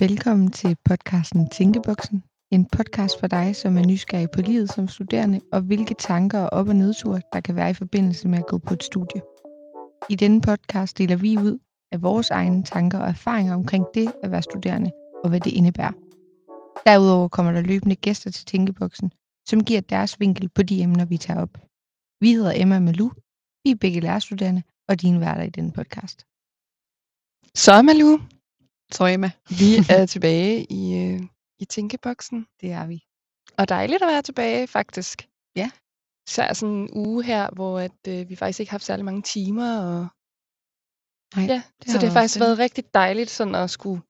Velkommen til podcasten Tænkeboksen. En podcast for dig, som er nysgerrig på livet som studerende, og hvilke tanker og op- og nedture, der kan være i forbindelse med at gå på et studie. I denne podcast deler vi ud af vores egne tanker og erfaringer omkring det at være studerende, og hvad det indebærer. Derudover kommer der løbende gæster til Tænkeboksen, som giver deres vinkel på de emner, vi tager op. Vi hedder Emma Malou, vi er begge lærerstuderende, og dine værter i denne podcast. Så Malu, Så Emma, vi er tilbage i, øh, i tænkeboksen, det er vi. og dejligt at være tilbage faktisk. Ja. Så er sådan en uge her, hvor at, øh, vi faktisk ikke har haft særlig mange timer, og Nej, ja, det så det har faktisk stille. været rigtig dejligt sådan at skulle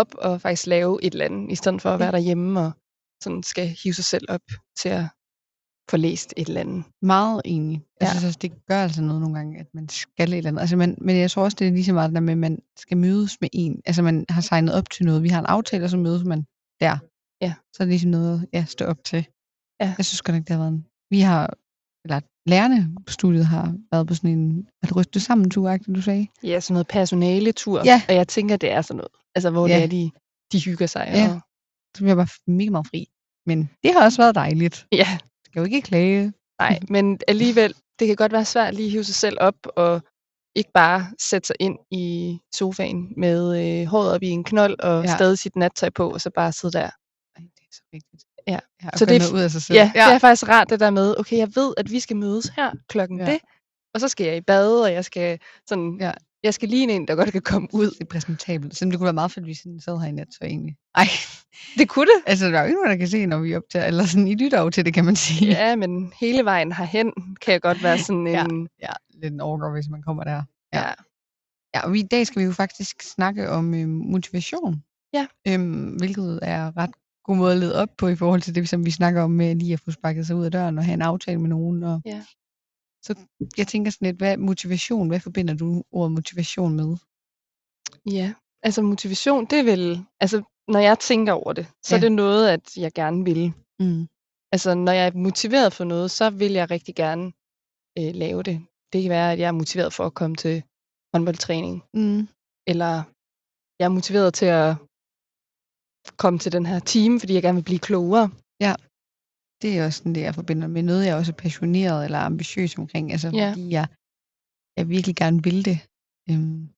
op og faktisk lave et eller andet, i stedet for at være derhjemme og sådan skal hive sig selv op til at få læst et eller andet. Meget enig. Jeg Ja. synes også, det gør altså noget nogle gange, at man skal et eller andet. Altså, man, men jeg tror også, det er lige så meget der med, at man skal mødes med en. Altså, man har signet op til noget. Vi har en aftale, og så mødes man der. Ja. Så er det ligesom noget, ja, stå op til. Ja. Jeg synes godt nok, det har været en... Vi har, eller lærerne på studiet har været på sådan en, at ryste sammen tur, du sagde. Ja, sådan noget personaletur, Ja. og jeg tænker, det er sådan noget. Altså, hvor Ja. det er, de, de hygger sig. Ja. Og, Så bliver jeg bare mega meget fri. Men det har også været dejligt. ja, Skal jo ikke klage. Nej, men alligevel, det kan godt være svært lige at hive sig selv op og ikke bare sætte sig ind i sofaen med øh, håret op i en knold og Ja. stadig sit nattøj på, og så bare sidde der. Ej, det er så vigtigt. Ja. ja Så det er ud af sig selv. Ja, ja, det er faktisk rart det der med, okay, jeg ved, at vi skal mødes her klokken ja. det, og så skal jeg i bad, og jeg skal sådan, Ja. Jeg skal ligne en, der godt kan komme ud. Det er præsentabelt. Så det kunne være meget fedt, hvis vi sad her i nat, så egentlig. Ej, Det kunne det. altså der er jo ikke nogen, der kan se, når vi er optager. Eller sådan, I lytter jo til det, kan man sige. Ja, men hele vejen herhen kan jeg godt være sådan Ja. en... ja lidt en overgår, hvis man kommer der. Ja. Ja. Ja, og i dag skal vi jo faktisk snakke om øhm, motivation. Ja. Øhm, hvilket er ret god måde at lede op på i forhold til det, som vi snakker om med lige at få sparket sig ud af døren og have en aftale med nogen. Og Ja. Så jeg tænker sådan lidt, hvad motivation, hvad forbinder du ordet motivation med? Ja, altså motivation, det er vel... Altså, når jeg tænker over det, så Ja. er det noget, at jeg gerne vil. Mm. Altså, når jeg er motiveret for noget, så vil jeg rigtig gerne øh, lave det. Det kan være, at jeg er motiveret for at komme til håndboldtræning, Mm. eller jeg er motiveret til at komme til den her time, fordi jeg gerne vil blive klogere. Det er også sådan det, jeg forbinder med noget, jeg også er passioneret eller ambitiøs omkring. Altså, Ja. fordi jeg, jeg virkelig gerne vil det. Øhm,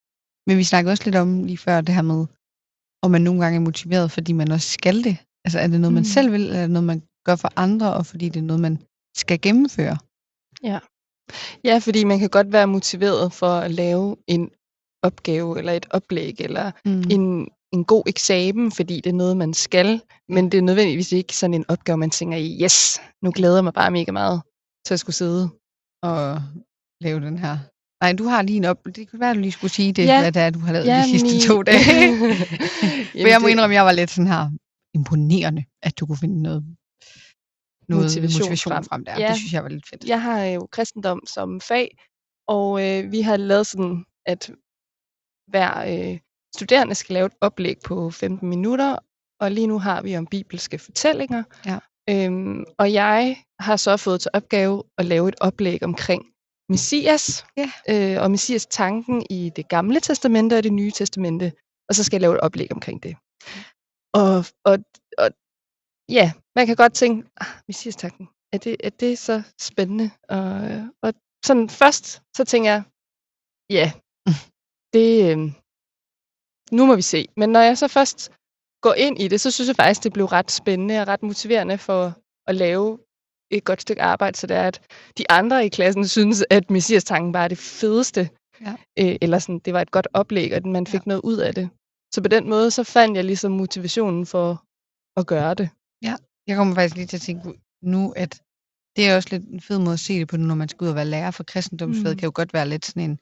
men vi snakkede også lidt om lige før det her med, om man nogle gange er motiveret, fordi man også skal det. Altså er det noget, man Mm. selv vil, eller er det noget, man gør for andre, og fordi det er noget, man skal gennemføre? Ja, fordi man kan godt være motiveret for at lave en opgave, eller et oplæg, eller Mm. en, en god eksamen, fordi det er noget, man skal. Men det er nødvendigvis ikke sådan en opgave, man tænker i, yes, nu glæder jeg mig bare mega meget til at skulle sidde. Og lave den her. Nej, du har lige en op... Det kunne være, at du lige skulle sige det, Ja. hvad det er, du har lavet Ja, de sidste min- to dage. For jeg må indrømme, at jeg var lidt sådan her imponerende, at du kunne finde noget, noget Motivation motivation, motivation frem. frem der. Ja. Det synes jeg var lidt fedt. Jeg har jo kristendom som fag, og øh, vi har lavet sådan, at hver øh, studerende skal lave et oplæg på 15 minutter, og lige nu har vi om bibelske fortællinger. Ja. Øhm, og jeg har så fået til opgave at lave et oplæg omkring Messias, Ja. øh, og Messias tanken i det gamle testamente og det nye testamente, og så skal jeg lave et oplæg omkring det. Og, og, og ja, man kan godt tænke, ah, Messias tanken, er det, er det så spændende? Og, og sådan først, så tænker jeg, ja, det, øh, nu må vi se. Men når jeg så først går ind i det, så synes jeg faktisk, det blev ret spændende og ret motiverende for at lave et godt stykke arbejde, så det er, at de andre i klassen synes, at Messias tanken bare er det fedeste. Ja. Øh, eller sådan, det var et godt oplæg, og at man fik ja. noget ud af det. Så på den måde, så fandt jeg ligesom motivationen for at gøre det. Jeg kommer faktisk lige til at tænke nu, at det er også lidt en fed måde at se det på, når man skal ud og være lærer for kristendomsfaget, Mm. kan jo godt være lidt sådan en,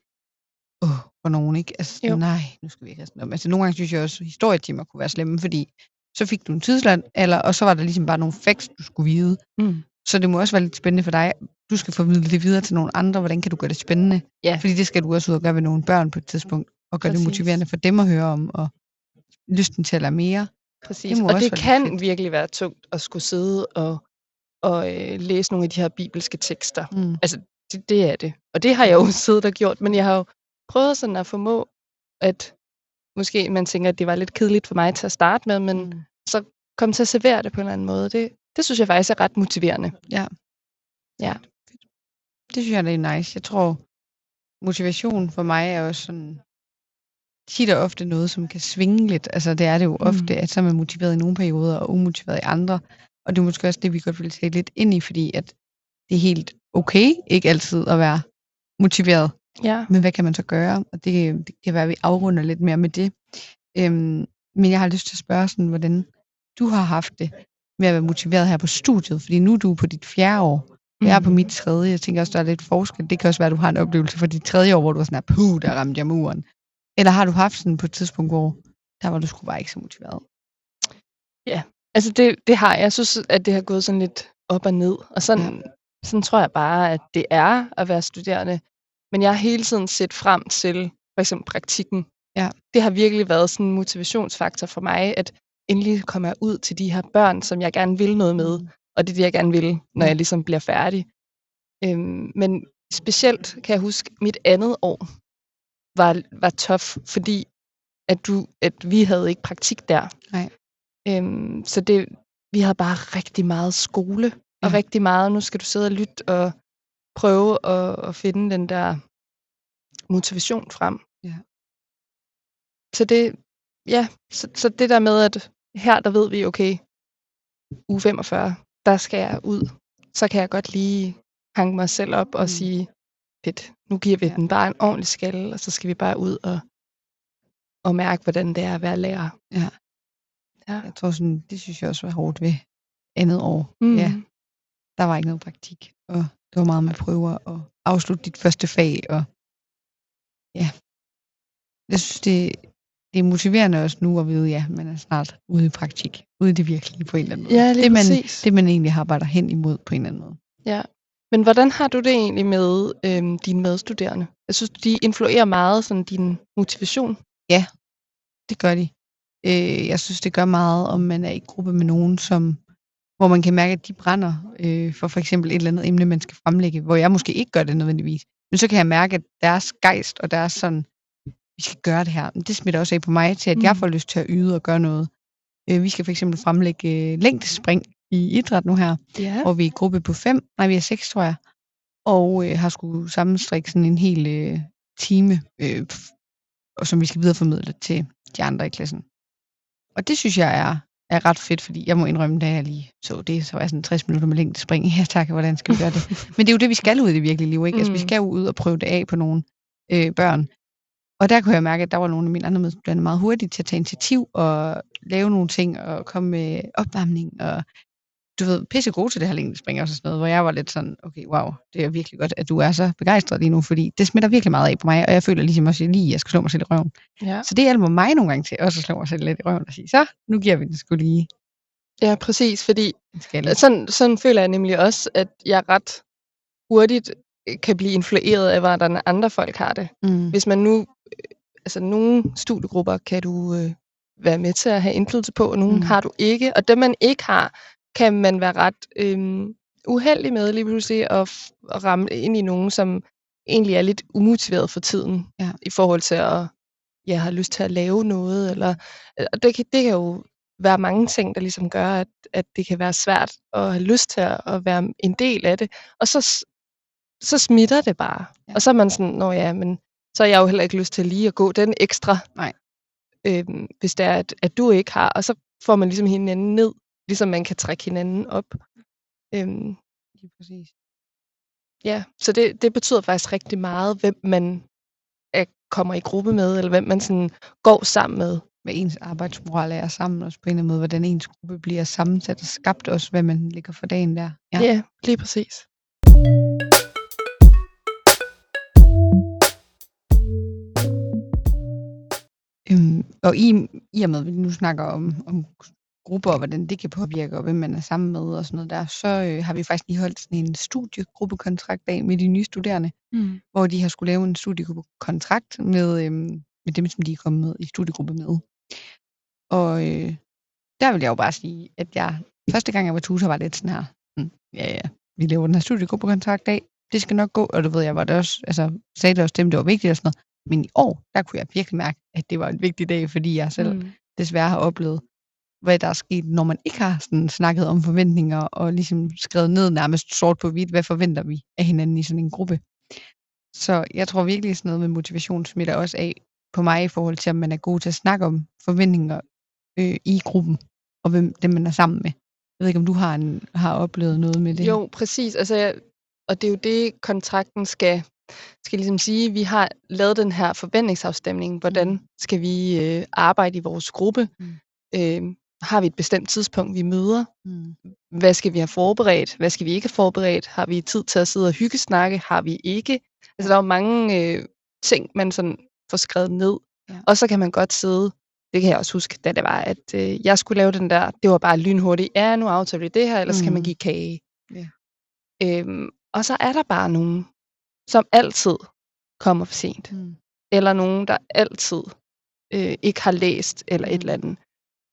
åh, oh, for nogen, ikke? Altså, Jo. nej, nu skal vi ikke kristendom. Altså, nogle gange synes jeg også, at historietimer kunne være slemme, fordi så fik du en tidsland, eller, og så var der ligesom bare nogle facts, du skulle vide. Mm. Så det må også være lidt spændende for dig. Du skal formidle det videre til nogle andre. Hvordan kan du gøre det spændende? Ja. Fordi det skal du også ud og gøre ved nogle børn på et tidspunkt, og gøre det motiverende for dem at høre om, og lysten til at lære mere. Præcis. Det og det kan fedt. virkelig være tungt at skulle sidde og, og øh, læse nogle af de her bibelske tekster. Mm. Altså, det, det er det. Og det har jeg jo siddet og gjort, men jeg har jo prøvet sådan at formå at måske man tænker, at det var lidt kedeligt for mig til at starte med, men mm. så komme til at servere det på en eller anden måde. Det, det synes jeg faktisk er ret motiverende. Ja. Ja. Det synes jeg, det er nice. Jeg tror, motivation for mig er også sådan tit og ofte noget, som kan svinge lidt. Altså det er det jo ofte, mm. at så er man motiveret i nogle perioder og umotiveret i andre. Og det er måske også det, vi godt vil tage lidt ind i, fordi at det er helt okay ikke altid at være motiveret. Ja. Men hvad kan man så gøre? Og det, det kan være, at vi afrunder lidt mere med det. Øhm, men jeg har lyst til at spørge sådan, hvordan du har haft det med at være motiveret her på studiet, fordi nu er du på dit fjerde år. Jeg er på mit tredje. Jeg tænker også, der er lidt forskel. Det kan også være, at du har en oplevelse for dit tredje år, hvor du var sådan, puh, der ramte jeg muren. Eller har du haft sådan på et tidspunkt, hvor der var du sgu bare ikke så motiveret? Ja, altså det, det har jeg. Jeg synes, at det har gået sådan lidt op og ned. Og sådan, ja. sådan tror jeg bare, at det er at være studerende. Men jeg har hele tiden set frem til for eksempel praktikken. Ja. Det har virkelig været sådan en motivationsfaktor for mig, at endelig kommer jeg ud til de her børn, som jeg gerne vil noget med. Mm. Og det er det, jeg gerne vil, når jeg ligesom bliver færdig. Øhm, men specielt kan jeg huske, mit andet år var, var tof, fordi at, du, at vi havde ikke praktik der. Nej. Øhm, så det, vi havde bare rigtig meget skole, og rigtig meget, nu skal du sidde og lytte og prøve at, at finde den der motivation frem. Ja. Så det, ja, så, så det der med, at her der ved vi, okay, uge 45, der skal jeg ud. Så kan jeg godt lige hanke mig selv op og mm. sige, fedt, nu giver vi ja. den bare en ordentlig skalle, og så skal vi bare ud og, og mærke, hvordan det er at være lærer. Ja. ja. Jeg tror sådan, det synes jeg også var hårdt ved andet år. Mm. Ja. Der var ikke noget praktik, og det var meget med prøver og afslutte dit første fag, og ja. Jeg synes, det, det er motiverende også nu at vide, ja, man er snart ude i praktik, ude i det virkelige på en eller anden måde. Ja, det, man, præcis. det man egentlig arbejder hen imod på en eller anden måde. Ja, men hvordan har du det egentlig med øhm, dine medstuderende? Jeg synes, de influerer meget sådan din motivation. Ja, det gør de. Øh, jeg synes, det gør meget, om man er i gruppe med nogen, som, hvor man kan mærke, at de brænder øh, for for eksempel et eller andet emne, man skal fremlægge, hvor jeg måske ikke gør det nødvendigvis. Men så kan jeg mærke, at deres gejst og deres sådan, vi skal gøre det her, det smitter også af på mig til, at mm. jeg får lyst til at yde og gøre noget. Øh, vi skal for eksempel fremlægge øh, længdespring i idræt nu her, ja. hvor vi er i gruppe på fem, nej vi er seks tror jeg, og øh, har skulle sammenstrikke sådan en hel øh, time, øh, og som vi skal videreformidle til de andre i klassen. Og det synes jeg er, er ret fedt, fordi jeg må indrømme, da jeg lige så det, så var jeg sådan 60 minutter med længde spring. Ja tak, hvordan skal vi gøre det? Men det er jo det, vi skal ud i det virkelige liv, ikke? Mm. Altså vi skal jo ud og prøve det af på nogle øh, børn. Og der kunne jeg mærke, at der var nogle af mine andre medstuderende meget hurtigt til at tage initiativ og lave nogle ting og komme med opvarmning og du ved, pisse gode til det her længdespring og sådan noget, hvor jeg var lidt sådan, okay, wow, det er virkelig godt, at du er så begejstret lige nu, fordi det smitter virkelig meget af på mig, og jeg føler ligesom også lige, at jeg skal slå mig selv i røven. Ja. Så det hjælper mig nogle gange til også at slå mig selv lidt i røven og sige, så, nu giver vi det sgu lige. Ja, præcis, fordi sådan, sådan føler jeg nemlig også, at jeg ret hurtigt øh, kan blive influeret af, hvordan andre folk har det. Mm. Hvis man nu, øh, altså nogle studiegrupper kan du øh, være med til at have indflydelse på, og nogle mm. har du ikke, og dem man ikke har, kan man være ret øh, uheldig med lige pludselig at, at ramme ind i nogen, som egentlig er lidt umotiveret for tiden Ja. i forhold til at ja, have lyst til at lave noget. Eller, og det, kan, det kan jo være mange ting, der ligesom gør, at, at det kan være svært at have lyst til at, at være en del af det. Og så, så smitter det bare. Ja. Og så er man sådan, nå ja, men så har jeg jo heller ikke lyst til lige at gå den ekstra, Nej. øhm, hvis det er, at, at du ikke har. Og så får man ligesom hinanden ned, ligesom man kan trække hinanden op. Øhm, Lige præcis. ja, så det, det betyder faktisk rigtig meget, hvem man er, kommer i gruppe med, eller hvem man sådan går sammen med. Hvad ens arbejdsmoral er sammen, også på en eller anden måde, hvordan ens gruppe bliver sammensat og skabt også, hvad man ligger for dagen der. Ja, ja lige præcis. Øhm, og i, i og med, at vi nu snakker om, om grupper, og hvordan det kan påvirke, og hvem man er sammen med og sådan noget der, så øh, har vi faktisk lige holdt sådan en studiegruppekontrakt af med de nye studerende, Mm. hvor de har skulle lave en studiegruppekontrakt med, øhm, med dem, som de er kommet med i studiegruppe med. Og øh, der vil jeg jo bare sige, at jeg første gang jeg var tutor, var lidt sådan her, hm, ja ja, vi laver den her studiegruppekontrakt af, det skal nok gå, og du ved, jeg var det også, altså, sagde det også dem, det var vigtigt og sådan noget. Men i år, der kunne jeg virkelig mærke, at det var en vigtig dag, fordi jeg selv mm. desværre har oplevet, hvad der er sket, når man ikke har sådan snakket om forventninger, og ligesom skrevet ned nærmest sort på hvidt, hvad forventer vi af hinanden i sådan en gruppe. Så jeg tror virkelig, sådan noget med motivation smitter også af på mig i forhold til, om man er god til at snakke om forventninger øh, i gruppen, og hvem dem man er sammen med. Jeg ved ikke, om du har, en, har oplevet noget med det? Jo, præcis. Altså, jeg, og det er jo det, kontrakten skal, skal ligesom sige. Vi har lavet den her forventningsafstemning. Hvordan mm. skal vi øh, arbejde i vores gruppe? Mm. Øh, har vi et bestemt tidspunkt, vi møder? Mm. Hvad skal vi have forberedt? Hvad skal vi ikke have forberedt? Har vi tid til at sidde og hyggesnakke? Har vi ikke? Altså, der er jo mange øh, ting, man sådan får skrevet ned. Ja. Og så kan man godt sidde det kan jeg også huske, da det var, at øh, jeg skulle lave den der, det var bare lynhurtigt, ja, nu aftaler vi det her, ellers mm. kan man give kage. Ja. Øhm, og så er der bare nogen, som altid kommer for sent. Mm. Eller nogen, der altid øh, ikke har læst, eller mm. et eller andet.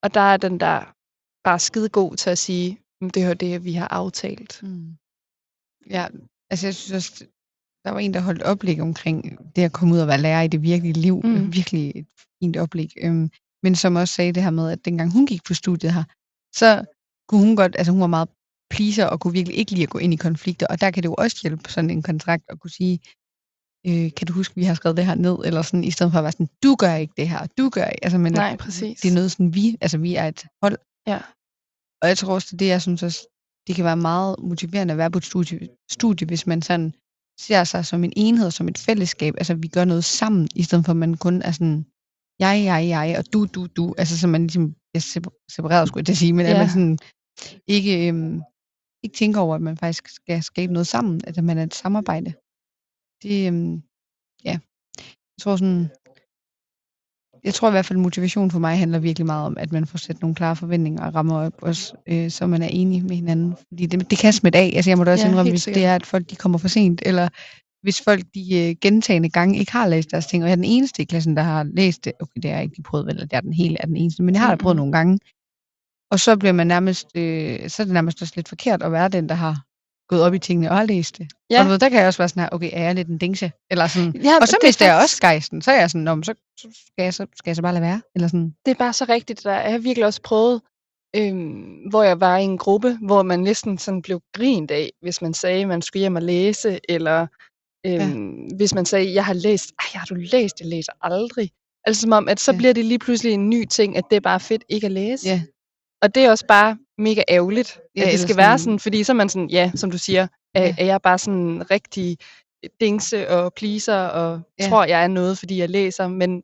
Og der er den der bare skide god til at sige, det er det, vi har aftalt. Mm. Ja, altså jeg synes også, der var en, der holdt oplæg omkring det at komme ud og være lærer i det virkelige liv. Mm. Virkelig et fint oplæg. Øhm, men som også sagde det her med, at dengang hun gik på studiet her, så kunne hun godt, altså hun var meget pleaser og kunne virkelig ikke lide at gå ind i konflikter, og der kan det jo også hjælpe sådan en kontrakt at kunne sige, øh, kan du huske, vi har skrevet det her ned, eller sådan, i stedet for at være sådan, du gør ikke det her, du gør ikke, altså, men Nej, præcis. det er noget sådan, vi, altså vi er et hold. Ja. Og jeg tror også, det er jeg synes også, det kan være meget motiverende at være på et studie, studie, hvis man sådan ser sig som en enhed, som et fællesskab, altså vi gør noget sammen, i stedet for at man kun er sådan, jeg, jeg, jeg, og du, du, du, altså så man ligesom er separeret, skulle jeg til sige, men ja. at man sådan ikke, øhm, ikke tænker over, at man faktisk skal skabe noget sammen, at man er et samarbejde. Det, øhm, ja, jeg tror sådan, jeg tror i hvert fald, motivation for mig handler virkelig meget om, at man får sat nogle klare forventninger og rammer op også, øh, så man er enig med hinanden. Fordi det, det kan smitte af. Altså jeg må da også ja, indrømme, hvis sikkert. det er, at folk de kommer for sent, eller hvis folk de øh, gentagende gange ikke har læst deres ting, og jeg er den eneste i klassen, der har læst det, okay, det er ikke de prøvet, eller det er den hele er den eneste, men jeg har da prøvet nogle gange, og så bliver man nærmest, øh, så er det nærmest også lidt forkert at være den, der har gået op i tingene og har læst det. Ja. Og ved, der kan jeg også være sådan her, okay, er jeg lidt en dingse? Eller sådan. Ja, og så mister jeg også gejsten. Så er jeg sådan, så, så, skal jeg, så skal jeg så bare lade være. Eller sådan. Det er bare så rigtigt. Der jeg har virkelig også prøvet, øhm, hvor jeg var i en gruppe, hvor man næsten sådan blev grint af, hvis man sagde, at man skulle hjem og læse, eller øhm, ja. hvis man sagde, jeg har læst, ej, har du læst? Jeg læser aldrig. Altså som om, at så ja. bliver det lige pludselig en ny ting, at det er bare fedt ikke at læse. Ja. Og det er også bare mega ærgerligt, ja, at det skal sådan... være sådan, fordi så er man sådan, ja, som du siger, er, ja. er jeg bare sådan rigtig dingse og pleaser, og ja. tror, jeg er noget, fordi jeg læser, men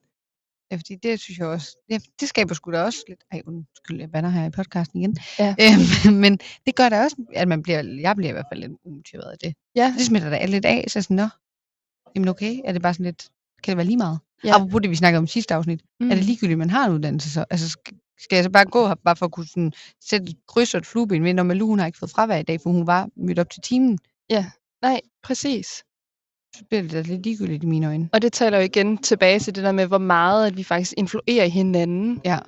Ja, fordi det synes jeg også, det, det skaber sgu da også lidt, ej undskyld, jeg banner her i podcasten igen, ja. øhm, men det gør da også, at man bliver, jeg bliver i hvert fald lidt umotiveret af det. Ja. Det smitter da lidt af, så sådan, nå, jamen okay, er det bare sådan lidt, kan det være lige meget? Ja. Apropos det, vi snakkede om sidste afsnit, mm. er det ligegyldigt, at man har en uddannelse så? Altså, skal jeg så bare gå her, bare for at kunne sådan, sætte et kryds og et flueben ved, når Malou hun har ikke fået fravær i dag, for hun var mødt op til timen. Ja, nej, præcis. Så bliver det da lidt ligegyldigt i mine øjne. Og det taler jo igen tilbage til det der med, hvor meget at vi faktisk influerer hinanden. Ja,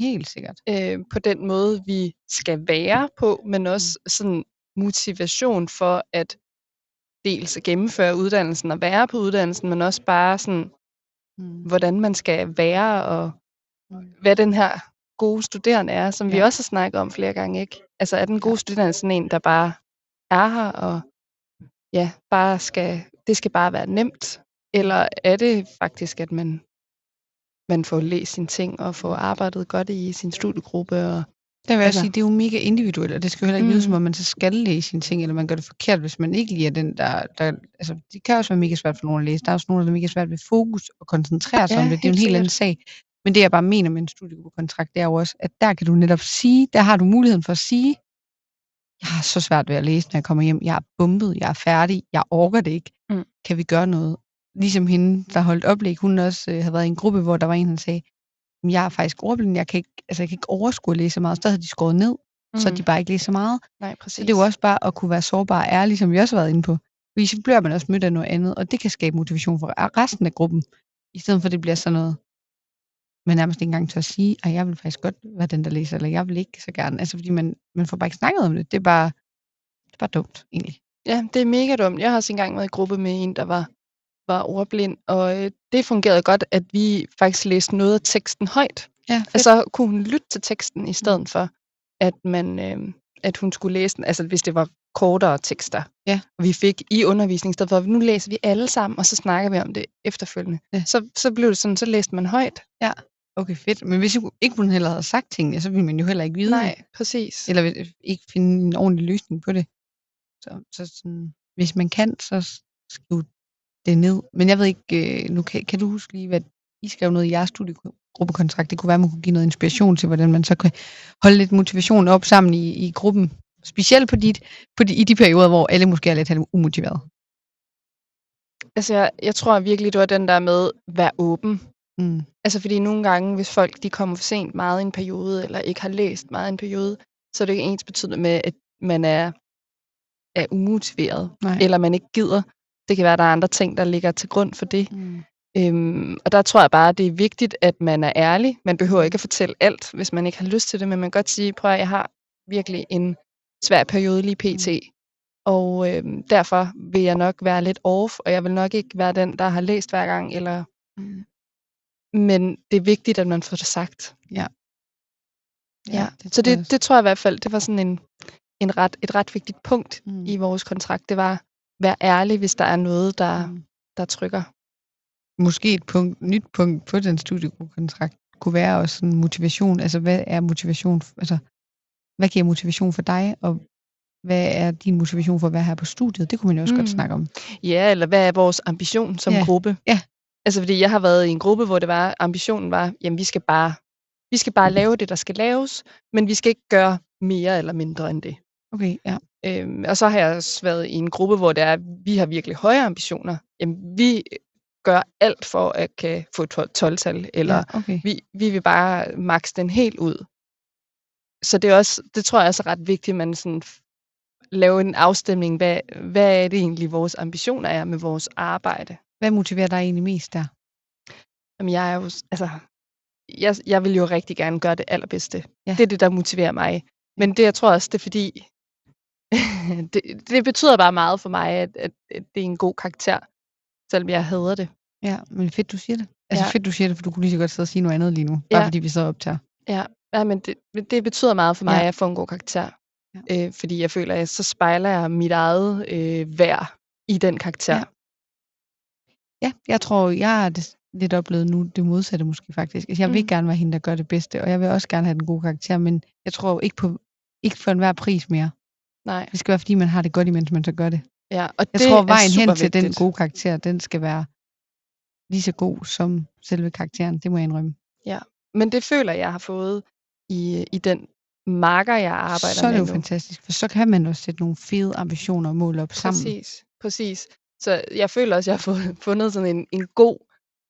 helt sikkert. Øh, på den måde, vi skal være på, men også mm. sådan motivation for at dels at gennemføre uddannelsen og være på uddannelsen, men også bare sådan, mm. hvordan man skal være og mm. hvad den her gode studerende er, som ja. vi også har snakket om flere gange, ikke? Altså er den gode studerende sådan en, der bare er her, og ja, bare skal, det skal bare være nemt, eller er det faktisk, at man, man får læst sine ting, og får arbejdet godt i sin studiegruppe, og der vil jeg altså, sige, det er jo mega individuelt, og det skal jo heller ikke lyde mm. som om, man så skal læse sine ting, eller man gør det forkert, hvis man ikke lige er den, der, der... Altså, det kan også være mega svært for nogen at læse. Der er også nogen, der er mega svært ved fokus og koncentrere sig ja, om det. Det er jo en helt anden sag. Men det, jeg bare mener med en studiegruppekontrakt, det er jo også, at der kan du netop sige, der har du muligheden for at sige, jeg har så svært ved at læse, når jeg kommer hjem. Jeg er bumpet, jeg er færdig, jeg orker det ikke. Mm. Kan vi gøre noget? Ligesom hende, der holdt oplæg, hun også øh, havde været i en gruppe, hvor der var en, der sagde, jeg er faktisk ordblind, jeg kan ikke, altså, jeg kan ikke overskue at læse så meget. Så der havde de skåret ned, mm. så de bare ikke læser så meget. Nej, præcis. Så det er jo også bare at kunne være sårbar og ærlig, som vi også har været inde på. Fordi så bliver man også mødt af noget andet, og det kan skabe motivation for resten af gruppen, i stedet for at det bliver sådan noget, man nærmest ikke engang tør at sige, at jeg vil faktisk godt være den, der læser, eller jeg vil ikke så gerne. Altså fordi man, man får bare ikke snakket om det. Det er bare, det er bare dumt, egentlig. Ja, det er mega dumt. Jeg har også engang været i gruppe med en, der var var ordblind, og øh, det fungerede godt, at vi faktisk læste noget af teksten højt. Ja, fedt. Altså kunne hun lytte til teksten i stedet for, at man øh, at hun skulle læse den, altså hvis det var kortere tekster. Ja. Og vi fik i undervisning, i stedet for, at nu læser vi alle sammen, og så snakker vi om det efterfølgende. Ja. Så, så blev det sådan, så læste man højt. Okay, fedt. Men hvis ikke hun heller havde sagt tingene, så ville man jo heller ikke vide. Nej, præcis. Eller ikke finde en ordentlig løsning på det. Så, så sådan, hvis man kan, så skriv det ned. Men jeg ved ikke, øh, nu kan, kan du huske lige, hvad I skrev noget i jeres studiegruppekontrakt. Det kunne være, at man kunne give noget inspiration til, hvordan man så kan holde lidt motivation op sammen i, i gruppen. Specielt på dit, på de, i de perioder, hvor alle måske er lidt umotiveret. Altså, jeg, jeg tror virkelig, det var den der med, vær åben. Mm. Altså, fordi nogle gange, hvis folk de kommer for sent meget i en periode, eller ikke har læst meget i en periode, så er det ikke ens betydende med, at man er, er umotiveret, Nej. eller man ikke gider. Det kan være, at der er andre ting, der ligger til grund for det. Mm. Øhm, og der tror jeg bare, at det er vigtigt, at man er ærlig. Man behøver ikke at fortælle alt, hvis man ikke har lyst til det, men man kan godt sige, prøv at jeg har virkelig en svær periode lige pt. Og øhm, derfor vil jeg nok være lidt off, og jeg vil nok ikke være den, der har læst hver gang. Eller... Mm. Men det er vigtigt, at man får det sagt. Ja. Ja, det så det, det tror jeg i hvert fald, det var sådan en, en ret, et ret vigtigt punkt Mm. i vores kontrakt. Det var, vær ærlig, hvis der er noget, der, Mm. der trykker. måske et punkt, nyt punkt på den studiegruppekontrakt kunne være også sådan motivation. Altså, hvad er motivation? Altså, hvad giver motivation for dig, og hvad er din motivation for at være her på studiet? Det kunne man jo også mm. godt snakke om. Ja, eller hvad er vores ambition som Ja, gruppe? ja. Altså fordi jeg har været i en gruppe, hvor det var, ambitionen var, jamen vi skal bare, vi skal bare lave det, der skal laves, men vi skal ikke gøre mere eller mindre end det. Okay, ja. Øhm, og så har jeg også været i en gruppe, hvor det er, vi har virkelig høje ambitioner. Jamen vi gør alt for at kan få et 12-tal, eller ja okay. vi, vi vil bare max den helt ud. Så det er også, det tror jeg også er ret vigtigt, at man sådan laver en afstemning, hvad, hvad er det egentlig, vores ambitioner er med vores arbejde. Hvad motiverer dig egentlig mest der? Jamen, jeg er jo, altså, jeg, jeg vil jo rigtig gerne gøre det allerbedste. Ja. Det er det, der motiverer mig. Men det, jeg tror også, det er fordi, det, det betyder bare meget for mig, at, at, at det er en god karakter, selvom jeg hader det. Ja, men fedt, du siger det. Altså Ja. fedt, du siger det, for du kunne lige så godt sidde og sige noget andet lige nu. Bare Ja. fordi vi så optager. Ja, ja men det, det betyder meget for mig, Ja. at jeg får en god karakter. Ja. Øh, fordi jeg føler, at så spejler jeg mit eget øh, værd i den karakter. Ja. Ja, jeg tror, jeg det lidt oplevet nu det modsatte måske faktisk. Altså, jeg vil Mm. gerne være hende, der gør det bedste, og jeg vil også gerne have den gode karakter, men jeg tror ikke på ikke for enhver pris mere. Nej, Det skal være, fordi man har det godt, imens man så gør det. ja. Og Jeg det tror, er vejen hen til den gode karakter, den skal være lige så god som selve karakteren. Det må jeg indrømme. Men det føler jeg har fået i, i den marker, jeg arbejder så er det med jo nu. fantastisk, for så kan man også sætte nogle fede ambitioner og mål op sammen. Præcis, præcis. Så jeg føler også, at jeg har fundet sådan en, en god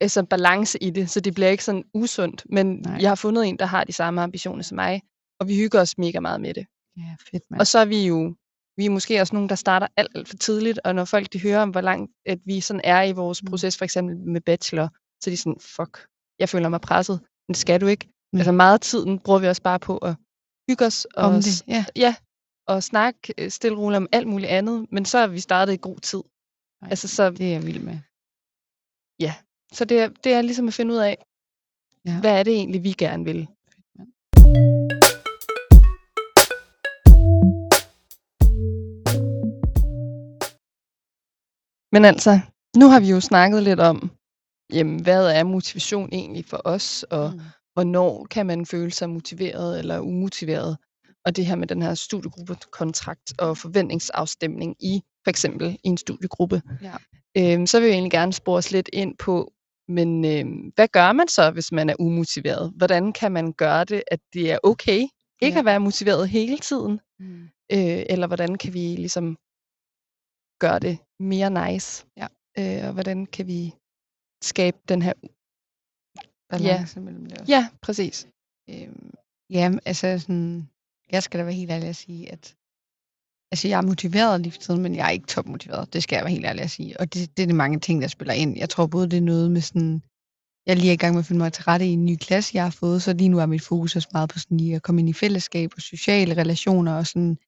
altså balance i det, så det bliver ikke sådan usundt. Men Nej. Jeg har fundet en, der har de samme ambitioner som mig, og vi hygger os mega meget med det. Ja, fedt, mand. Og så er vi jo vi er måske også nogen, der starter alt, alt for tidligt, og når folk de hører om, hvor langt at vi sådan er i vores Mm. proces, for eksempel med bachelor, så er de sådan, fuck, jeg føler mig presset. Men det skal du ikke. Nej. Altså meget af tiden bruger vi også bare på at hygge os og Om det, ja. Ja, og snakke øh, stille roligt om alt muligt andet, men så er vi startet i god tid. Ej, Altså, så, Det er jeg vild med. så det, er, det er ligesom at finde ud af, Ja. ja. hvad er det egentlig, vi gerne vil. Men altså, nu har vi jo snakket lidt om, jamen, hvad er motivation egentlig for os, og Mm. hvornår kan man føle sig motiveret eller umotiveret. Og det her med den her studiegruppekontrakt og forventningsafstemning i for eksempel i en studiegruppe. Ja. Øhm, så vil jeg egentlig gerne spore os lidt ind på, men øhm, hvad gør man så, hvis man er umotiveret? Hvordan kan man gøre det, at det er okay ikke Ja. at være motiveret hele tiden? Mm. Øh, eller hvordan kan vi ligesom gøre det mere nice? Ja. Øh, og hvordan kan vi skabe den her... Balance mellem det også. Ja, præcis. Øhm, ja, altså sådan, jeg skal da være helt ærlig at sige, at altså, jeg er motiveret lige for tiden, men jeg er ikke topmotiveret. Det skal jeg være helt ærlig at sige. Og det, det er det mange ting, der spiller ind. Jeg tror både, det er noget med sådan, jeg er lige i gang med at finde mig til rette i en ny klasse, jeg har fået, så lige nu er mit fokus også meget på sådan lige at komme ind i fællesskab og sociale relationer og sådan,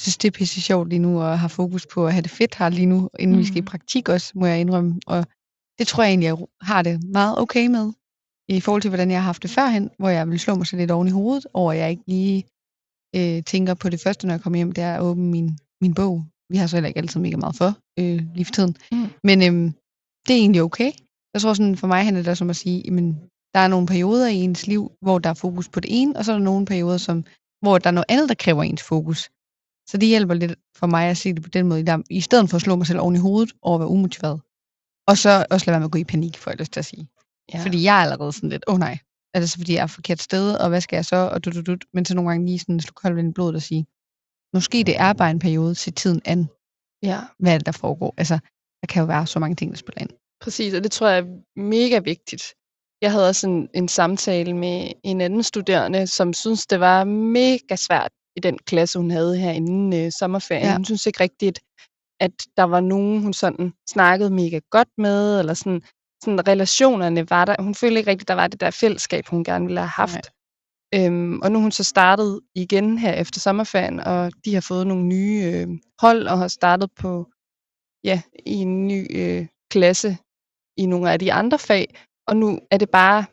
synes, det er pisse sjovt lige nu, og har fokus på at have det fedt her lige nu, inden mm. vi skal i Mhm. praktik også, må jeg indrømme. Og det tror jeg egentlig, jeg har det meget okay med, i forhold til, hvordan jeg har haft det førhen, hvor jeg vil slå mig selv lidt oven i hovedet, over at jeg ikke lige øh, tænker på det første, når jeg kommer hjem, det er at åbne min, min bog. Vi har så heller ikke altid mega meget for, øh, lige for tiden. Mm. Men øhm, det er egentlig okay. Jeg tror sådan, for mig handler det som at sige, jamen, der er nogle perioder i ens liv, hvor der er fokus på det ene, og så er der nogle perioder, som, hvor der er noget andet, der kræver ens fokus. Så det hjælper lidt for mig at se det på den måde, der, i stedet for at slå mig selv oven i hovedet over at være umotiveret. Og så også lade være med at gå i panik, for jeg lyst til at sige. Ja. Fordi jeg er allerede sådan lidt, åh oh, nej, er det så fordi jeg er forkert sted, og hvad skal jeg så, og du, du, du. Men så nogle gange lige sådan slå koldt i blodet og sige, måske det er bare en periode, til tiden an, ja. hvad det, der foregår. Altså, der kan jo være så mange ting, der spiller ind. Præcis, og det tror jeg er mega vigtigt. Jeg havde også en, en samtale med en anden studerende, som synes det var mega svært i den klasse, hun havde her inden øh, sommerferien. Ja. Hun synes ikke rigtigt, at der var nogen, hun sådan snakkede mega godt med, eller sådan, sådan relationerne var der. Hun følte ikke rigtigt, der var det der fællesskab, hun gerne ville have haft. Øhm, og nu hun så startet igen her efter sommerferien, og de har fået nogle nye øh, hold, og har startet på ja, i en ny øh, klasse i nogle af de andre fag. Og nu er det bare,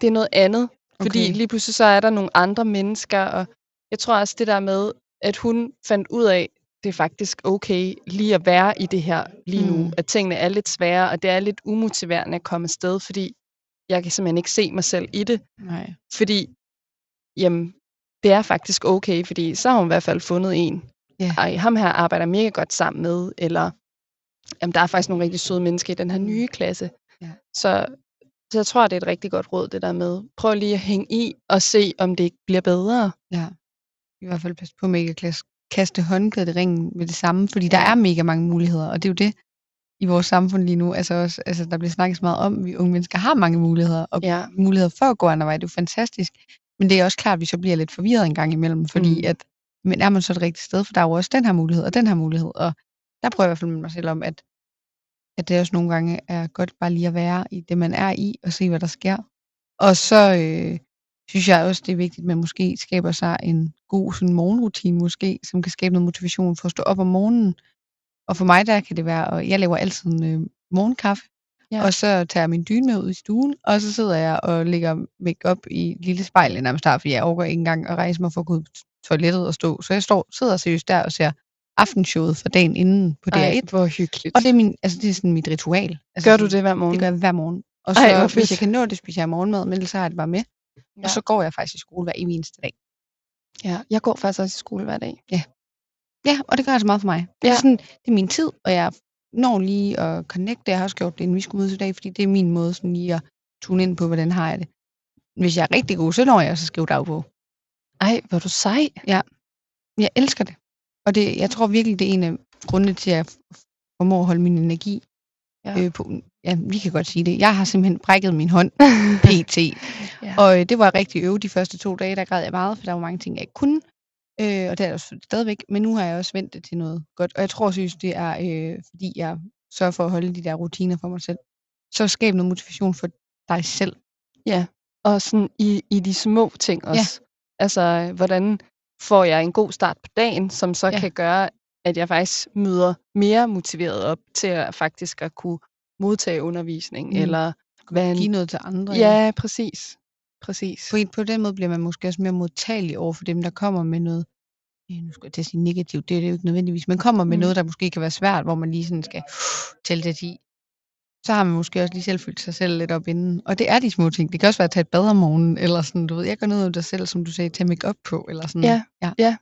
det er noget andet. Okay. Fordi lige pludselig så er der nogle andre mennesker, og jeg tror også det der med, at hun fandt ud af, det er faktisk okay lige at være i det her lige nu. Mm. At tingene er lidt svære, og det er lidt umotiverende at komme afsted, fordi jeg kan simpelthen ikke se mig selv i det. Nej. Fordi, jamen, det er faktisk okay, fordi så har hun i hvert fald fundet en. Ja. Ej, ham her arbejder mega godt sammen med, eller jamen, der er faktisk nogle rigtig søde mennesker i den her nye klasse. Ja. Så, så jeg tror, det er et rigtig godt råd, det der med, prøv lige at hænge i og se, om det ikke bliver bedre. Ja. I hvert fald passe på med ikke at klas- kaste håndklædet i ringen med det samme, fordi der er mega mange muligheder, og det er jo det i vores samfund lige nu. Altså, også, altså der bliver snakket så meget om, at vi unge mennesker har mange muligheder, og Ja. muligheder for at gå andre vej. Det er jo fantastisk. Men det er også klart, at vi så bliver lidt forvirret en gang imellem, fordi Mm. at, men er man så et rigtigt sted, for der er jo også den her mulighed, og den her mulighed, og der prøver jeg i hvert fald med mig selv om, at, at det også nogle gange er godt bare lige at være i det, man er i, og se, hvad der sker. Og så øh, synes jeg også, det er vigtigt, at man måske skaber sig en god sådan morgenrutine, måske, som kan skabe noget motivation for at stå op om morgenen. Og for mig, der kan det være, og jeg laver altid en øh, morgenkaffe, Ja. og så tager jeg min dyne med ud i stuen, og så sidder jeg og lægger make op i et lille spejl nærmest der, fordi jeg overgår ikke engang at rejse mig for at gå ud på toilettet og stå. Så jeg står, sidder seriøst der og ser aftenshowet for dagen inden på DR1. Ej, hvor hyggeligt. Og det er, min, altså, det er sådan mit ritual. Altså, Gør du det hver morgen? Det gør jeg hver morgen. Og så, Ej, hvis jeg kan nå det, spiser jeg morgenmad, men ellers så har jeg det bare med. Ja. Ja. Og så går jeg faktisk i skole hver eneste dag. Ja, jeg går faktisk også i skole hver dag. Ja, og det gør altså meget for mig. Det, Ja. er sådan, det er min tid, og jeg når lige at connecte. Jeg har også gjort det, inden vi skulle mødes i dag, fordi det er min måde sådan lige at tune ind på, hvordan har jeg det. Hvis jeg er rigtig god, så når jeg at skrive dagbog. Ej, hvor du sej. Jeg elsker det. Og det, jeg tror virkelig, det er en af grundene til, at jeg formår at holde min energi Ja. øh, på. Ja, vi kan godt sige det. Jeg har simpelthen brækket min hånd pt. Ja. Og øh, det var rigtig øve de første to dage, der græd jeg meget, for der var mange ting, jeg ikke kunne. Øh, og det er jeg stadigvæk. Men nu har jeg også vendt det til noget godt. Og jeg tror, synes, det er, øh, fordi jeg sørger for at holde de der rutiner for mig selv. Så skab noget motivation for dig selv. Ja, og sådan i, i de små ting også. Ja. Altså, hvordan får jeg en god start på dagen, som så. Ja. kan gøre, at jeg faktisk møder mere motiveret op til at faktisk at kunne modtage undervisning, mm. Eller Give en... noget til andre. Ja, præcis. Præcis. På, på den måde bliver man måske også mere modtagelig over for dem, der kommer med noget, øh, nu skal jeg til at sige negativt, det er det jo ikke nødvendigvis, men kommer med Mm. noget, der måske kan være svært, hvor man lige sådan skal tælle til 10. Så har man måske også lige selv fyldt sig selv lidt op inden. Og det er de små ting. Det kan også være at tage et bad om morgenen, eller sådan, du ved, jeg gør noget af dig selv, som du sagde, tage make op på, eller sådan. Ja. ja.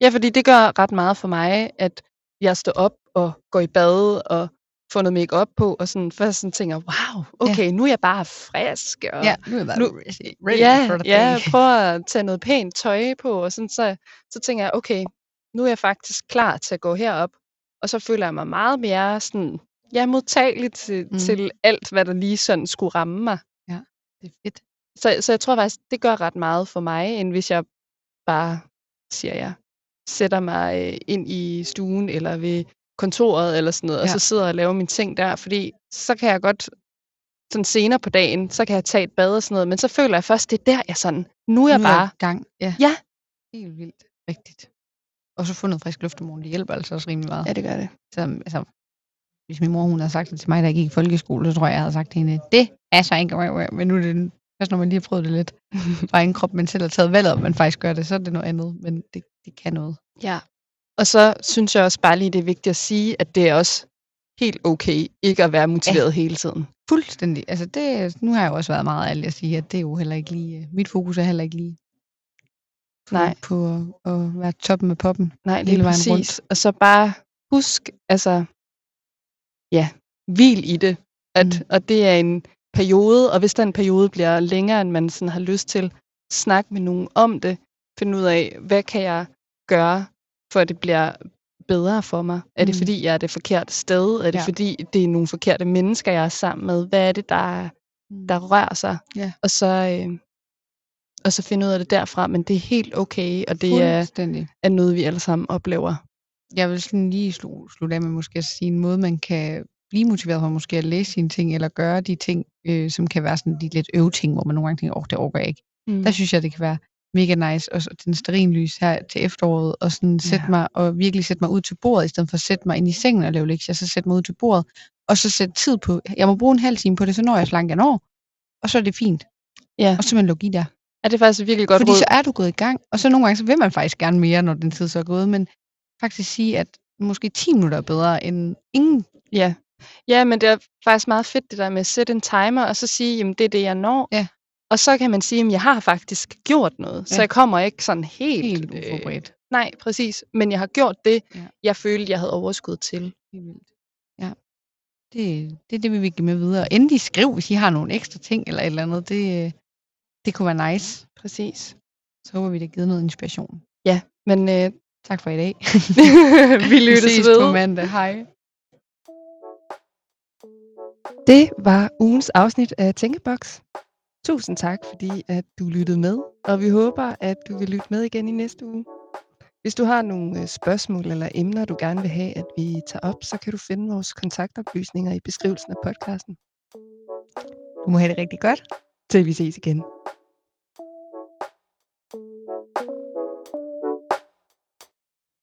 Ja, fordi det gør ret meget for mig, at jeg står op og går i bad og får noget make på, og sådan først sådan tænker, wow, okay, ja. nu er jeg bare frisk. Og ja nu er jeg bare nu- ready, ja, for the ja, prøver at tage noget pænt tøj på, og sådan, så, så tænker jeg, okay, nu er jeg faktisk klar til at gå herop, og så føler jeg mig meget mere sådan, ja, modtagelig til, mm. Til alt, hvad der lige sådan skulle ramme mig. Det er fedt. Så, så jeg tror faktisk, det gør ret meget for mig, end hvis jeg bare, siger jeg, sætter mig øh, ind i stuen eller ved kontoret eller sådan noget, ja. og så sidder og laver mine ting der, fordi så kan jeg godt sådan senere på dagen, så kan jeg tage et bad og sådan noget, men så føler jeg først, det er der, jeg sådan, nu er jeg nu bare, i gang. Ja. Ja. Helt vildt. Rigtigt. Og så få noget frisk luft om morgenen. Det hjælper altså også rimelig meget. ja det gør det. Så, altså, hvis min mor hun havde sagt det til mig, da jeg gik i folkeskole, så tror jeg, jeg havde sagt til hende, det er så ikke, men nu er det først når man lige har prøvet det lidt fra en krop, man selv har taget valget, om man faktisk gør det, så er det noget andet, men det, det kan noget. Ja, og så synes jeg også bare lige, det er vigtigt at sige, at det er også helt okay ikke at være motiveret ja. hele tiden. Fuldstændig. Altså det, nu har jeg jo også været meget ærlig at sige, at det er jo heller ikke lige, mit fokus er heller ikke lige på, Nej. på at, at være toppen med poppen. Nej, hele lige vejen præcis. rundt. Og så bare husk, altså, ja, hvil i det. At, Mm. Og det er en periode, og hvis den periode bliver længere, end man sådan har lyst til, snak med nogen om det. Find ud af, hvad kan jeg gøre, for at det bliver bedre for mig? Er det Mm. fordi, jeg er det forkerte sted? Er det Ja. fordi, det er nogle forkerte mennesker, jeg er sammen med? Hvad er det, der, der rører sig? Ja. Og så, øh, og så finde ud af det derfra. Men det er helt okay, og det er, er noget, vi alle sammen oplever. Jeg vil sådan lige slu, slutte af med måske at sige en måde, man kan blive motiveret for måske at læse sine ting, eller gøre de ting, øh, som kan være sådan de lidt øveting, hvor man nogle gange tænker, åh, oh, det overgår jeg ikke. Mm. Der synes jeg, det kan være mega nice, og den sterinlys her til efteråret, og sådan sætte Ja. mig, og virkelig sætte mig ud til bordet, i stedet for at sætte mig ind i sengen og lave lektier, så sætte mig ud til bordet, og så sætte tid på, jeg må bruge en halv time på det, så når jeg så langt jeg når, og så er det fint. Ja. Og så man lukke i der. Er det faktisk et virkelig godt Fordi råd? så er du gået i gang, og så nogle gange, så vil man faktisk gerne mere, når den tid så er gået, men faktisk sige, at måske 10 minutter er bedre end ingen. Ja. ja, men det er faktisk meget fedt det der med at sætte en timer, og så sige, jamen det er det, jeg når. Ja. Og så kan man sige, at jeg har faktisk gjort noget, så Ja. jeg kommer ikke sådan helt... Helt øh, uforberedt. nej, præcis. Men jeg har gjort det, Ja. jeg følte, jeg havde overskud til. Helt vildt. Ja. Det, det er det, vi vil give med videre. Og endelig skriv, hvis I har nogle ekstra ting eller et eller andet. Det, det kunne være nice. Præcis. Så håber vi, det har givet noget inspiration. Men øh, Tak for i dag. vi lyttes ses ved. på mandag. Hej. Det var ugens afsnit af Tænkeboks. Tusind tak, fordi at du lyttede med, og vi håber, at du vil lytte med igen i næste uge. Hvis du har nogle øh, spørgsmål eller emner, du gerne vil have, at vi tager op, så kan du finde vores kontaktoplysninger i beskrivelsen af podcasten. Du må have det rigtig godt. Til vi ses igen.